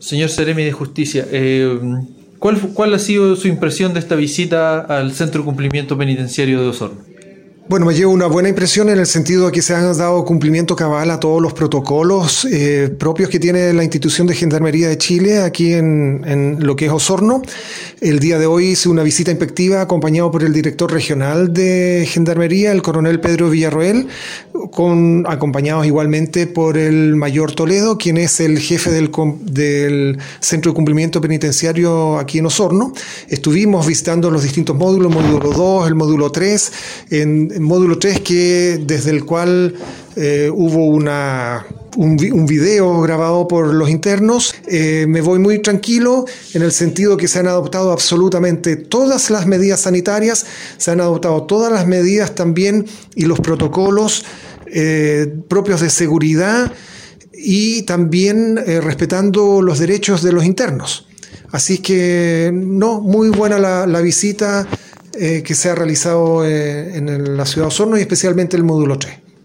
Señor Seremi de Justicia, eh, ¿cuál, ¿cuál ha sido su impresión de esta visita al Centro de Cumplimiento Penitenciario de Osorno? Bueno, me llevo una buena impresión en el sentido de que se han dado cumplimiento cabal a todos los protocolos eh, propios que tiene la institución de Gendarmería de Chile aquí en, lo que es Osorno. El día de hoy hice una visita inspectiva acompañado por el director regional de Gendarmería, el coronel Pedro Villarroel, acompañados igualmente por el mayor Toledo, quien es el jefe del, Centro de Cumplimiento Penitenciario aquí en Osorno. Estuvimos visitando los distintos módulos, el módulo 2, el módulo 3, en módulo 3 que desde el cual eh, hubo una, un, un, video grabado por los internos. Eh, me voy muy tranquilo en el sentido que se han adoptado absolutamente todas las medidas sanitarias, se han adoptado todas las medidas también y los protocolos eh, propios de seguridad y también eh, respetando los derechos de los internos. Así que, no, muy buena la, visita eh, que se ha realizado en la ciudad de Osorno y especialmente el módulo 3.